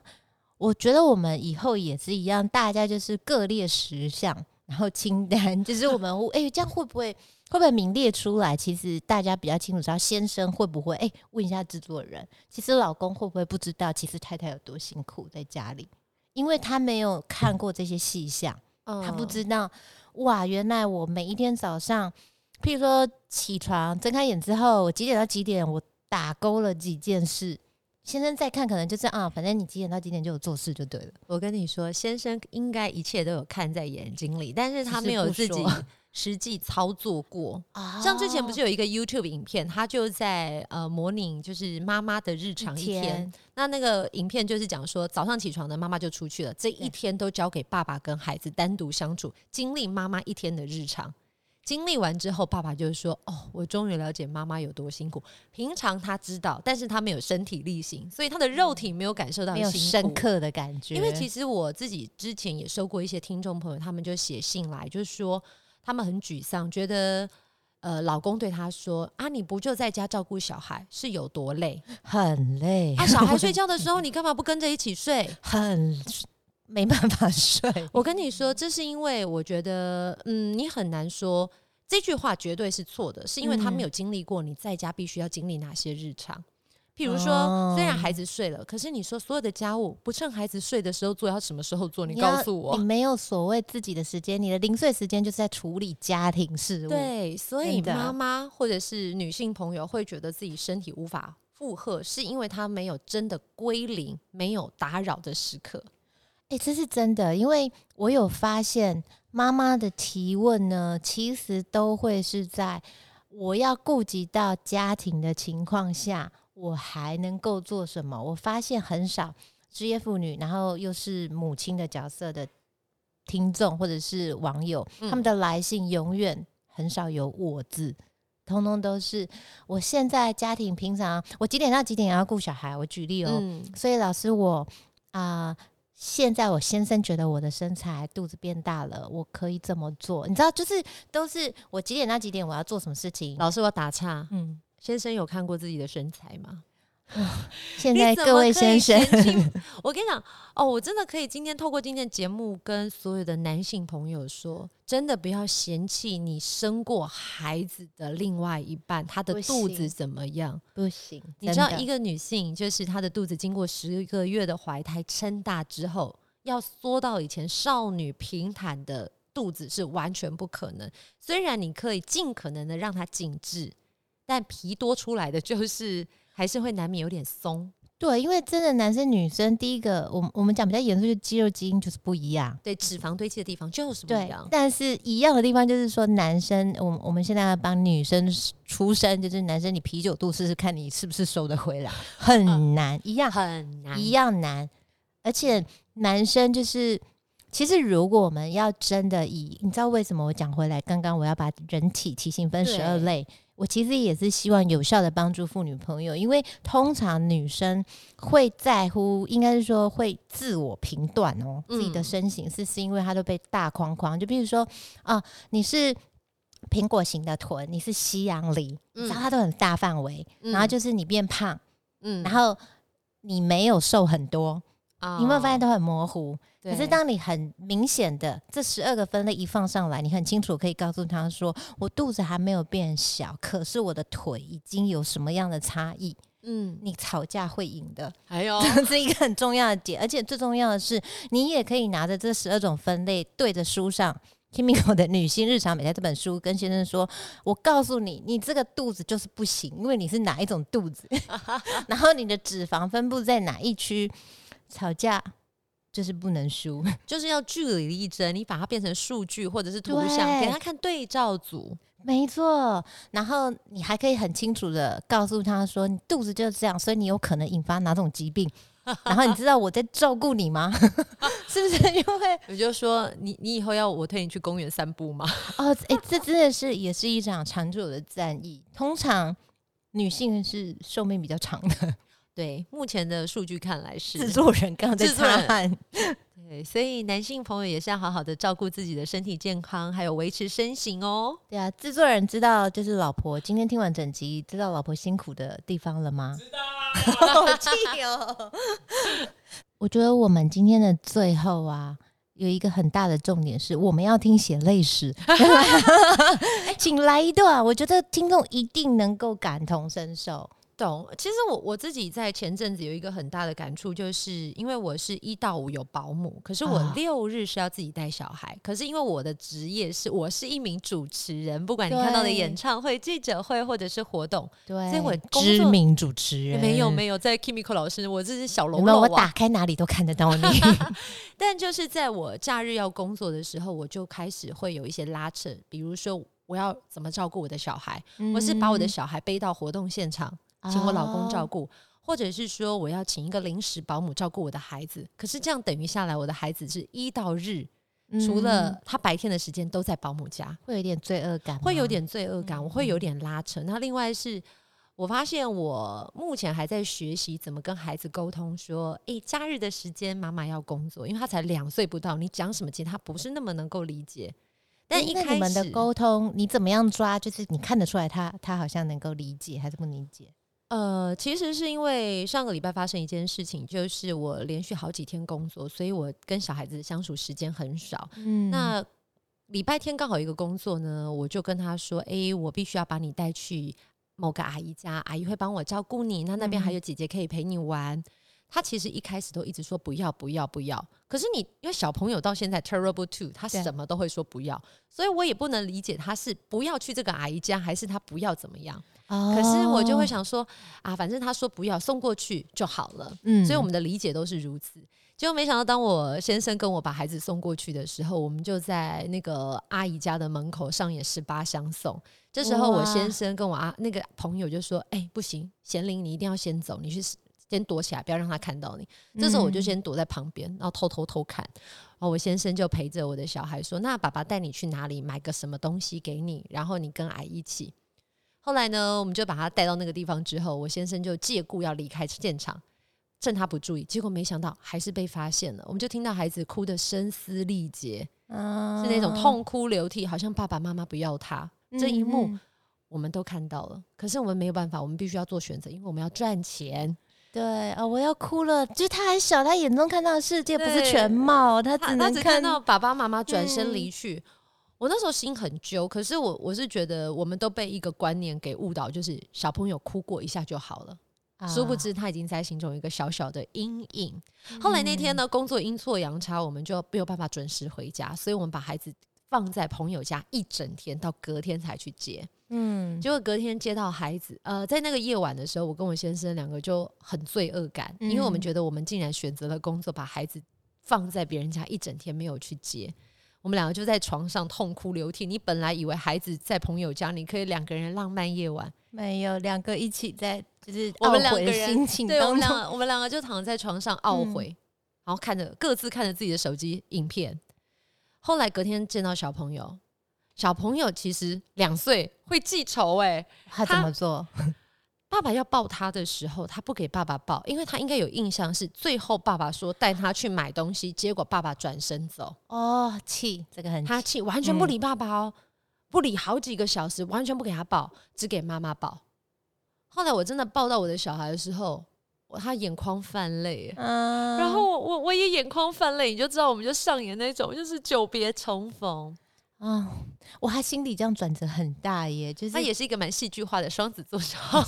我觉得我们以后也是一样，大家就是各列十项，然后清单，*laughs* 就是我们哎、这样会不会会不会名列出来？其实大家比较清楚知道先生会不会哎、问一下制作人，其实老公会不会不知道，其实太太有多辛苦在家里，因为他没有看过这些细项。嗯他不知道哇，原来我每一天早上，譬如说起床睁开眼之后，我几点到几点我打勾了几件事。先生再看，可能就是啊，反正你几点到几点就有做事就对了。我跟你说，先生应该一切都有看在眼睛里，但是他没有自己说 *laughs* 实际操作过。啊像之前不是有一个 YouTube 影片，他就在呃模拟就是妈妈的日常一天。那那个影片就是讲说，早上起床的妈妈就出去了，这一天都交给爸爸跟孩子单独相处，经历妈妈一天的日常。经历完之后，爸爸就是说：“哦，我终于了解妈妈有多辛苦。平常他知道，但是他没有身体力行，所以他的肉体没有感受到没有深刻的感觉，因为其实我自己之前也收过一些听众朋友，他们就写信来，就是说他们很沮丧，觉得呃老公对他说啊，你不就在家照顾小孩是有多累？很累，啊，小孩睡 *laughs* 觉的时候你干嘛不跟着一起睡？很没办法睡。*laughs* 我跟你说，这是因为我觉得，嗯，你很难说这句话绝对是错的，是因为他没有经历过你在家必须要经历哪些日常。譬如说，哦虽然孩子睡了，可是你说所有的家务不趁孩子睡的时候做，要什么时候做？你告诉我你。没有所谓自己的时间，你的零碎时间就是在处理家庭事务。，对，所以妈妈或者是女性朋友会觉得自己身体无法负荷，是因为她没有真的归零，没有打扰的时刻。哎、这是真的，因为我有发现妈妈的提问呢，其实都会是在我要顾及到家庭的情况下，我还能够做什么？我发现很少职业妇女，然后又是母亲的角色的听众或者是网友，嗯他们的来信永远很少有“我”字。通通都是我现在家庭平常我几点到几点要顾小孩。我举例哦，嗯，所以老师我啊、现在我先生觉得我的身材肚子变大了，我可以这么做。你知道，就是都是我几点到几点我要做什么事情。老师，我打岔，嗯，先生有看过自己的身材吗？*laughs* 现在各位先生，*laughs* 我跟你讲哦，我真的可以今天透过今天的节目跟所有的男性朋友说，真的不要嫌弃你生过孩子的另外一半，他的肚子怎么样。不行，你知道一个女性，就是她的肚子经过十个月的怀胎撑大之后，要缩到以前少女平坦的肚子是完全不可能。虽然你可以尽可能的让它紧致，但皮多出来的就是还是会难免有点松。对，因为真的男生女生，第一个我们我们讲比较严肃，就是肌肉基因就是不一样。对，脂肪堆积的地方就是不一样，。但是一样的地方就是说，男生，我们我们现在要帮女生出生，就是男生你啤酒肚试试看你是不是收得回来，很难，一样很难，一样难。而且男生就是，其实如果我们要真的以，你知道为什么我讲回来，刚刚我要把人体体型分十二类，我其实也是希望有效的帮助妇女朋友，因为通常女生会在乎，应该是说会自我评断哦，自己的嗯。身形是是因为她都被大框框，就比如说啊，你是苹果型的臀，你是西洋梨，嗯然后它都很大范围，然后就是你变胖，嗯。然后你没有瘦很多，你有没有发现哦。都很模糊？可是当你很明显的这十二个分类一放上来，你很清楚可以告诉他说，我肚子还没有变小，可是我的腿已经有什么样的差异，嗯，你吵架会赢的，还有 *laughs* 这是一个很重要的点。而且最重要的是，你也可以拿着这十二种分类对着书上。Kimiko 的女性日常美在这本书跟先生说：“我告诉你，你这个肚子就是不行，因为你是哪一种肚子，*laughs* 然后你的脂肪分布在哪一区，吵架就是不能输。*laughs* 就是要据理力争，你把它变成数据或者是图像，给他看对照组。没错，然后你还可以很清楚的告诉他说，你肚子就是这样，所以你有可能引发哪种疾病。*laughs* 然后你知道我在照顾你吗？*laughs* 是不是因为我就说你你以后要我推你去公园散步吗？哦，哎、这真的是也是一场长久的战役。通常女性是寿命比较长的，对，目前的数据看来是制作人刚刚在擦汗。*laughs* 对，所以男性朋友也是要好好的照顾自己的身体健康，还有维持身形哦。对啊，制作人知道就是老婆今天听完整集，知道老婆辛苦的地方了吗？知道啊，*laughs* 好气哦！*laughs* 我觉得我们今天的最后啊，有一个很大的重点是，我们要听血泪史，请来一段，我觉得听众一定能够感同身受。懂，其实我我自己在前阵子有一个很大的感触，就是因为我是一到五有保姆，可是我啊六日是要自己带小孩。可是因为我的职业是我是一名主持人，不管你看到的演唱会、记者会或者是活动，对所以我知名主持人没有没有在 Kimiko 老师，我这是小喽有没有？啰啊。我打开哪里都看得到你。*laughs* 但就是在我假日要工作的时候，我就开始会有一些拉扯，比如说我要怎么照顾我的小孩，我是把我的小孩背到活动现场，请我老公照顾。顾，或者是说我要请一个临时保姆照顾我的孩子。可是这样等于下来，我的孩子是一到日，除了嗯他白天的时间都在保姆家，会有点罪恶感，会有点罪恶感，嗯我会有点拉扯。那另外是。我发现我目前还在学习怎么跟孩子沟通，说，诶，假日的时间妈妈要工作，因为他才两岁不到，你讲什么其实他不是那么能够理解。但一开始你们的始，沟通，你怎么样抓？就是你看得出来他他好像能够理解，还是不理解？呃，其实是因为上个礼拜发生一件事情，就是我连续好几天工作，所以我跟小孩子相处时间很少。嗯那礼拜天刚好有一个工作呢，我就跟他说：“诶，我必须要把你带去某个阿姨家，阿姨会帮我照顾你，那那边还有姐姐可以陪你玩。他其实一开始都一直说不要不要不要，可是你因为小朋友到现在 terrible two，他什么都会说不要，所以我也不能理解他是不要去这个阿姨家，还是他不要怎么样。可可是我就会，想说啊，反正他说不要送过去就好了。嗯所以我们的理解都是如此。结果没想到，当我先生跟我把孩子送过去的时候，我们就在那个阿姨家的门口上演十八相送。这时候，我先生跟我啊那个朋友就说：“哎、不行，贤玲，你一定要先走，你去先躲起来，不要让他看到你。”这时候我就嗯先躲在旁边，然后偷偷偷看。然后我先生就陪着我的小孩说：“那爸爸带你去哪里买个什么东西给你，然后你跟阿姨一起。”后来呢，我们就把他带到那个地方之后，我先生就借故要离开现场，趁他不注意，结果没想到还是被发现了。我们就听到孩子哭得声嘶力竭，嗯是那种痛哭流涕，好像爸爸妈妈不要他。这一幕我们都看到了，可是我们没有办法，我们必须要做选择，因为我们要赚钱。对哦，我要哭了。就是他还小，他眼中看到的世界不是全貌，他他只能看到爸爸妈妈转身嗯离去。我那时候心很揪，可是我我是觉得我们都被一个观念给误导，就是小朋友哭过一下就好了。啊殊不知他已经在心中有一个小小的阴影。后来那天呢，工作阴错阳差，我们就没有办法准时回家，所以我们把孩子放在朋友家一整天，到隔天才去接。嗯，结果隔天接到孩子，呃，在那个夜晚的时候，我跟我先生两个就很罪恶感，因为我们嗯觉得我们竟然选择了工作，把孩子放在别人家一整天没有去接。我们两个就在床上痛哭流涕。你本来以为孩子在朋友家，你可以两个人浪漫夜晚，没有两个一起在就是我们懊悔的两个人心情对我们两个，我们两个就躺在床上懊嗯悔，然后看着各自看着自己的手机影片。后来隔天见到小朋友，小朋友其实两岁会记仇哎、他怎么做？爸爸要抱他的时候，他不给爸爸抱，因为他应该有印象是最后爸爸说带他去买东西，结果爸爸转身走，哦，气，这个很他气完全不理爸爸哦，不理好几个小时，完全不给他抱，只给妈妈抱。后来我真的抱到我的小孩的时候，我他眼眶泛泪，嗯然后我我我也眼眶泛泪，你就知道我们就上演那种就是久别重逢。啊，哇，他心里这样转折很大耶，就是他也是一个蛮戏剧化的双子座小 *laughs*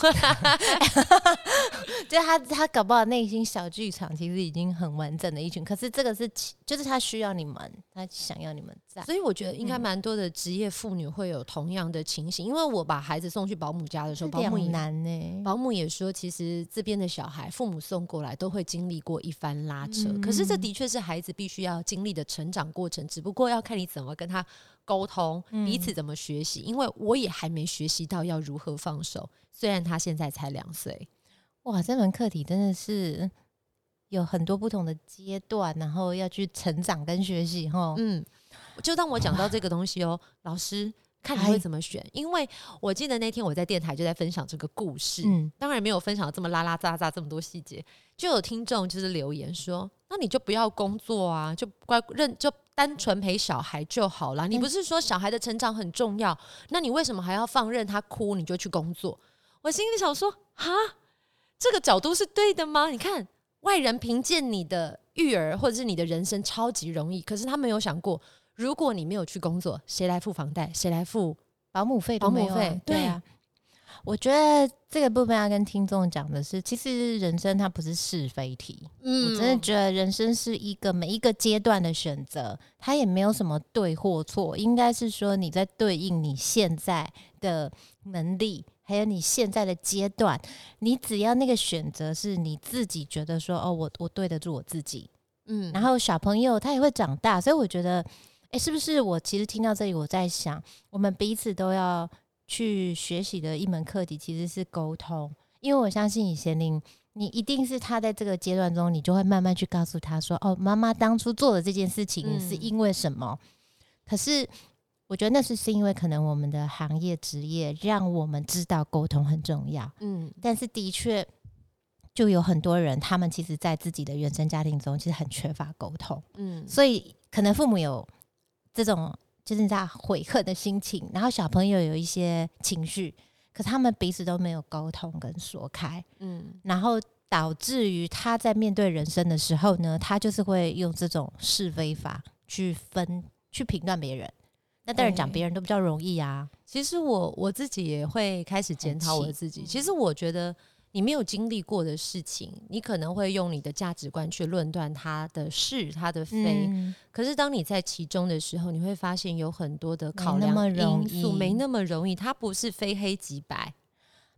就是他他搞不好内心小剧场其实已经很完整的一群，可是这个是就是他需要你们，他想要你们在。所以我觉得应该嗯蛮多的职业妇女会有同样的情形，因为我把孩子送去保姆家的时候，保姆也难呢，保姆也说，其实这边的小孩父母送过来都会经历过一番拉扯，嗯可是这的确是孩子必须要经历的成长过程，只不过要看你怎么跟他沟通，嗯彼此怎么学习。因为我也还没学习到要如何放手，虽然他现在才两岁。哇，这门课题真的是有很多不同的阶段，然后要去成长跟学习哈。嗯，就当我讲到这个东西哦，老师看你会怎么选，因为我记得那天我在电台就在分享这个故事，嗯当然没有分享的这么拉拉杂杂这么多细节，就有听众就是留言说，那你就不要工作啊，就乖认就单纯陪小孩就好了。你不是说小孩的成长很重要，那你为什么还要放任他哭你就去工作？我心里想说，哈，这个角度是对的吗？你看外人评鉴你的育儿或者是你的人生超级容易，可是他没有想过，如果你没有去工作，谁来付房贷？谁来付？保姆费保姆费对啊。我觉得这个部分要跟听众讲的是，其实人生它不是是非题，嗯我真的觉得人生是一个每一个阶段的选择，它也没有什么对或错，应该是说你在对应你现在的能力，还有你现在的阶段，你只要那个选择是你自己觉得说，哦，我我对得住我自己，嗯。然后小朋友他也会长大，所以我觉得，诶，是不是我其实听到这里，我在想，我们彼此都要去学习的一门课题其实是沟通，因为我相信以贤玲，你一定是他在这个阶段中，你就会慢慢去告诉他说，哦，妈妈当初做的这件事情嗯。是因为什么？可是我觉得那是是因为可能我们的行业职业让我们知道沟通很重要，嗯。但是的确，就有很多人，他们其实在自己的原生家庭中，其实很缺乏沟通，嗯。所以可能父母有这种就是在悔恨的心情，然后小朋友有一些情绪，可他们彼此都没有沟通跟说开，嗯。然后导致于他在面对人生的时候呢，他就是会用这种是非法去分去评断别人。那当然讲别人都比较容易啊，其实我我自己也会开始检讨我自己。其实我觉得你没有经历过的事情，你可能会用你的价值观去论断它的是它的非。嗯可是当你在其中的时候，你会发现有很多的考量因素没那么容易，它不是非黑即白。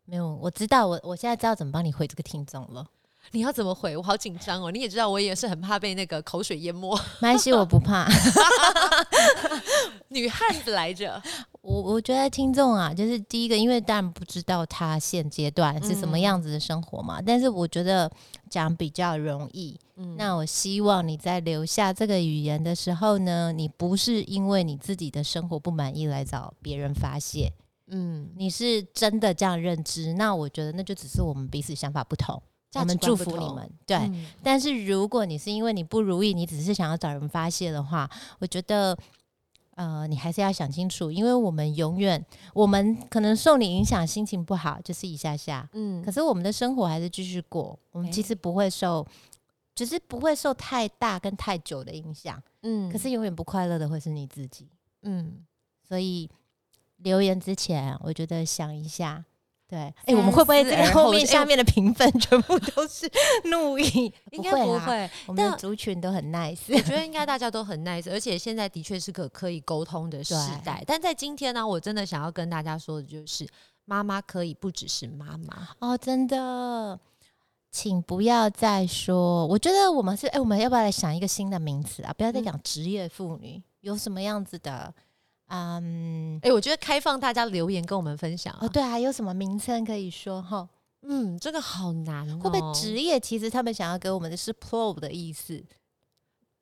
没有，我知道，我我现在知道怎么帮你回这个听众了。你要怎么回？我好紧张哦！你也知道，我也是很怕被那个口水淹没。没关系，我不怕。*laughs* 女汉子来着，*laughs* 我我觉得听众啊，就是第一个，因为当然不知道他现阶段是什么样子的生活嘛，但是我觉得讲比较容易。嗯那我希望你在留下这个语言的时候呢，你不是因为你自己的生活不满意来找别人发泄，嗯，你是真的这样认知。那我觉得那就只是我们彼此想法不同，我们祝福你们。对，嗯。但是如果你是因为你不如意，你只是想要找人发泄的话，我觉得，呃，你还是要想清楚，因为我们永远，我们可能受你影响，心情不好就是一下下，嗯。可是我们的生活还是继续过，我们其实不会受，只是不会受太大跟太久的影响，嗯。可是永远不快乐的会是你自己，嗯，所以留言之前，我觉得想一下。对，哎、三我们会不会这思个后面下面的评分全部都是 *laughs* 怒意？应该不啦会。我们的族群都很 nice，我觉得应该大家都很 nice，而且现在的确是个可以沟通的时代。但在今天呢，我真的想要跟大家说的就是，妈妈可以不只是妈妈。哦，真的，请不要再说。我觉得我们是，哎、我们要不要来想一个新的名词啊？不要再嗯讲职业妇女，有什么样子的？嗯，哎、我觉得开放大家留言跟我们分享、啊。哦，对啊，有什么名称可以说哈？嗯，这个好难、哦。会不会职业其实他们想要给我们的是 pro 的意思？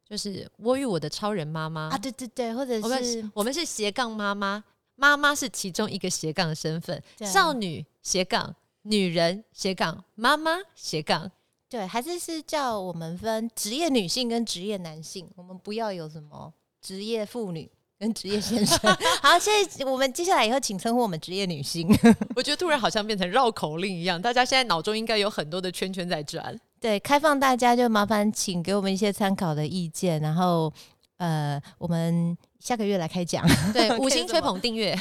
就是我与我的超人妈妈啊，对对对，或者我们是是我们是斜杠妈妈，妈妈是其中一个斜杠的身份，少女斜杠，女人斜杠，妈妈斜杠。对，还是是叫我们分职业女性跟职业男性，我们不要有什么职业妇女跟职业先生。*laughs* 好，现在我们接下来以后请称呼我们职业女性。*laughs* 我觉得突然好像变成绕口令一样，大家现在脑中应该有很多的圈圈在转。对，开放大家就麻烦请给我们一些参考的意见，然后呃，我们下个月来开讲。对，*laughs* 五星吹捧订阅，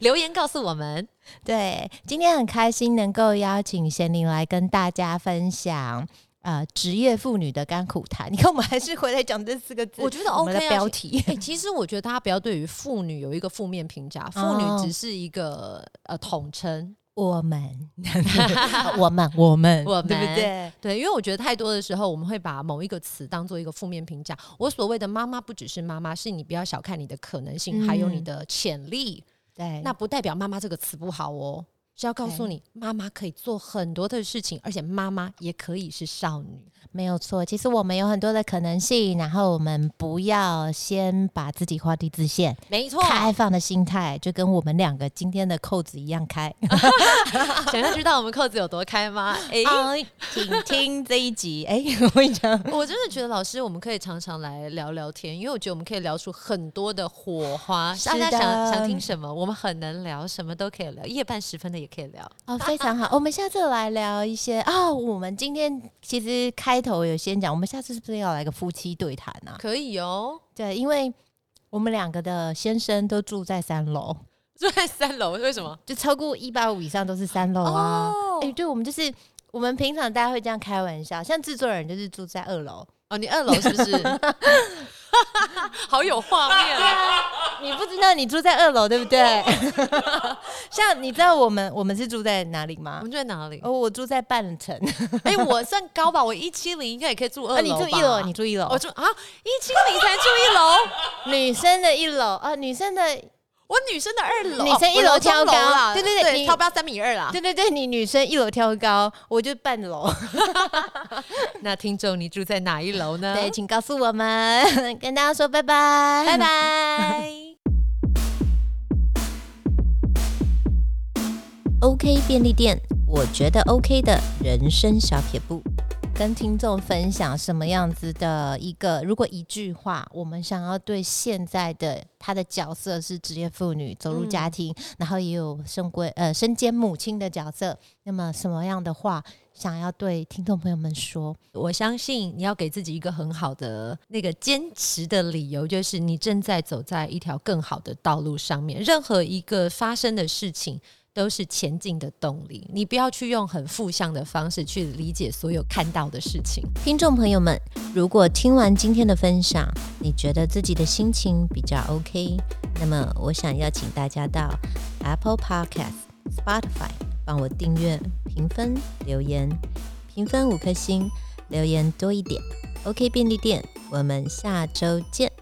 留言告诉我们。对，今天很开心能够邀请贤玲来跟大家分享。呃，职业妇女的甘苦谈，*laughs* 你看，我们还是回来讲这四个字，我觉得我们的 OK 啊标题。哎、其实我觉得大家不要对于妇女有一个负面评价，妇哦女只是一个呃统称。*laughs* 我们，我们，我们，我们对不对？对，因为我觉得太多的时候，我们会把某一个词当做一个负面评价。我所谓的妈妈，不只是妈妈，是你不要小看你的可能性，还有你嗯的潜力。对，那不代表妈妈这个词不好哦，是要告诉你，妈妈可以做很多的事情，而且妈妈也可以是少女。没有错。其实我们有很多的可能性，然后我们不要先把自己画地自限，没错，开放的心态，就跟我们两个今天的扣子一样开。*laughs* 想要知道我们扣子有多开吗？哎、哎，请听这一集。哎，我跟你讲，我真的觉得老师，我们可以常常来聊聊天，因为我觉得我们可以聊出很多的火花。是大家想想听什么，我们很能聊，什么都可以聊，夜半时分的也可以聊。哦，非常好。我们下次来聊一些哦。我们今天其实开头有先讲，我们下次是不是要来个夫妻对谈啊？可以哦，对，因为我们两个的先生都住在三楼，住在三楼，为什么？就超过一百五以上都是三楼啊。哦哎、对，我们就是我们平常大家会这样开玩笑，像制作人就是住在二楼，哦，你二楼是不是？*laughs* 好有画面啊！你不知道你住在二楼对不对？*laughs* 像你知道我们我们是住在哪里吗我们？住在哪里？哦，我住在半层，*laughs* 哎、我算高吧，我一七零应该也可以住二啊，楼吧、你住一楼，你住一楼我，住啊一七零才住一楼，*laughs* 女生的一楼啊，女生的我女生的二楼，女生一楼挑高啦，对对对你对，超标三米二啦。对对对，你女生一楼挑高，我就半楼。*laughs* 那听众你住在哪一楼呢？对，请告诉我们，跟大家说拜拜，拜。拜。*laughs* OK 便利店，我觉得 OK 的人生小撇步，跟听众分享什么样子的一个，如果一句话，我们想要对现在的她的角色是职业妇女，走入家庭，然后也有身归呃身兼母亲的角色，那么什么样的话想要对听众朋友们说？我相信你要给自己一个很好的那个坚持的理由，就是你正在走在一条更好的道路上面。任何一个发生的事情都是前进的动力，你不要去用很负向的方式去理解所有看到的事情。听众朋友们，如果听完今天的分享，你觉得自己的心情比较 OK，那么我想邀请大家到 Apple Podcast、Spotify 帮我订阅、评分、留言，评分五颗星，留言多一点。OK 便利店，我们下周见。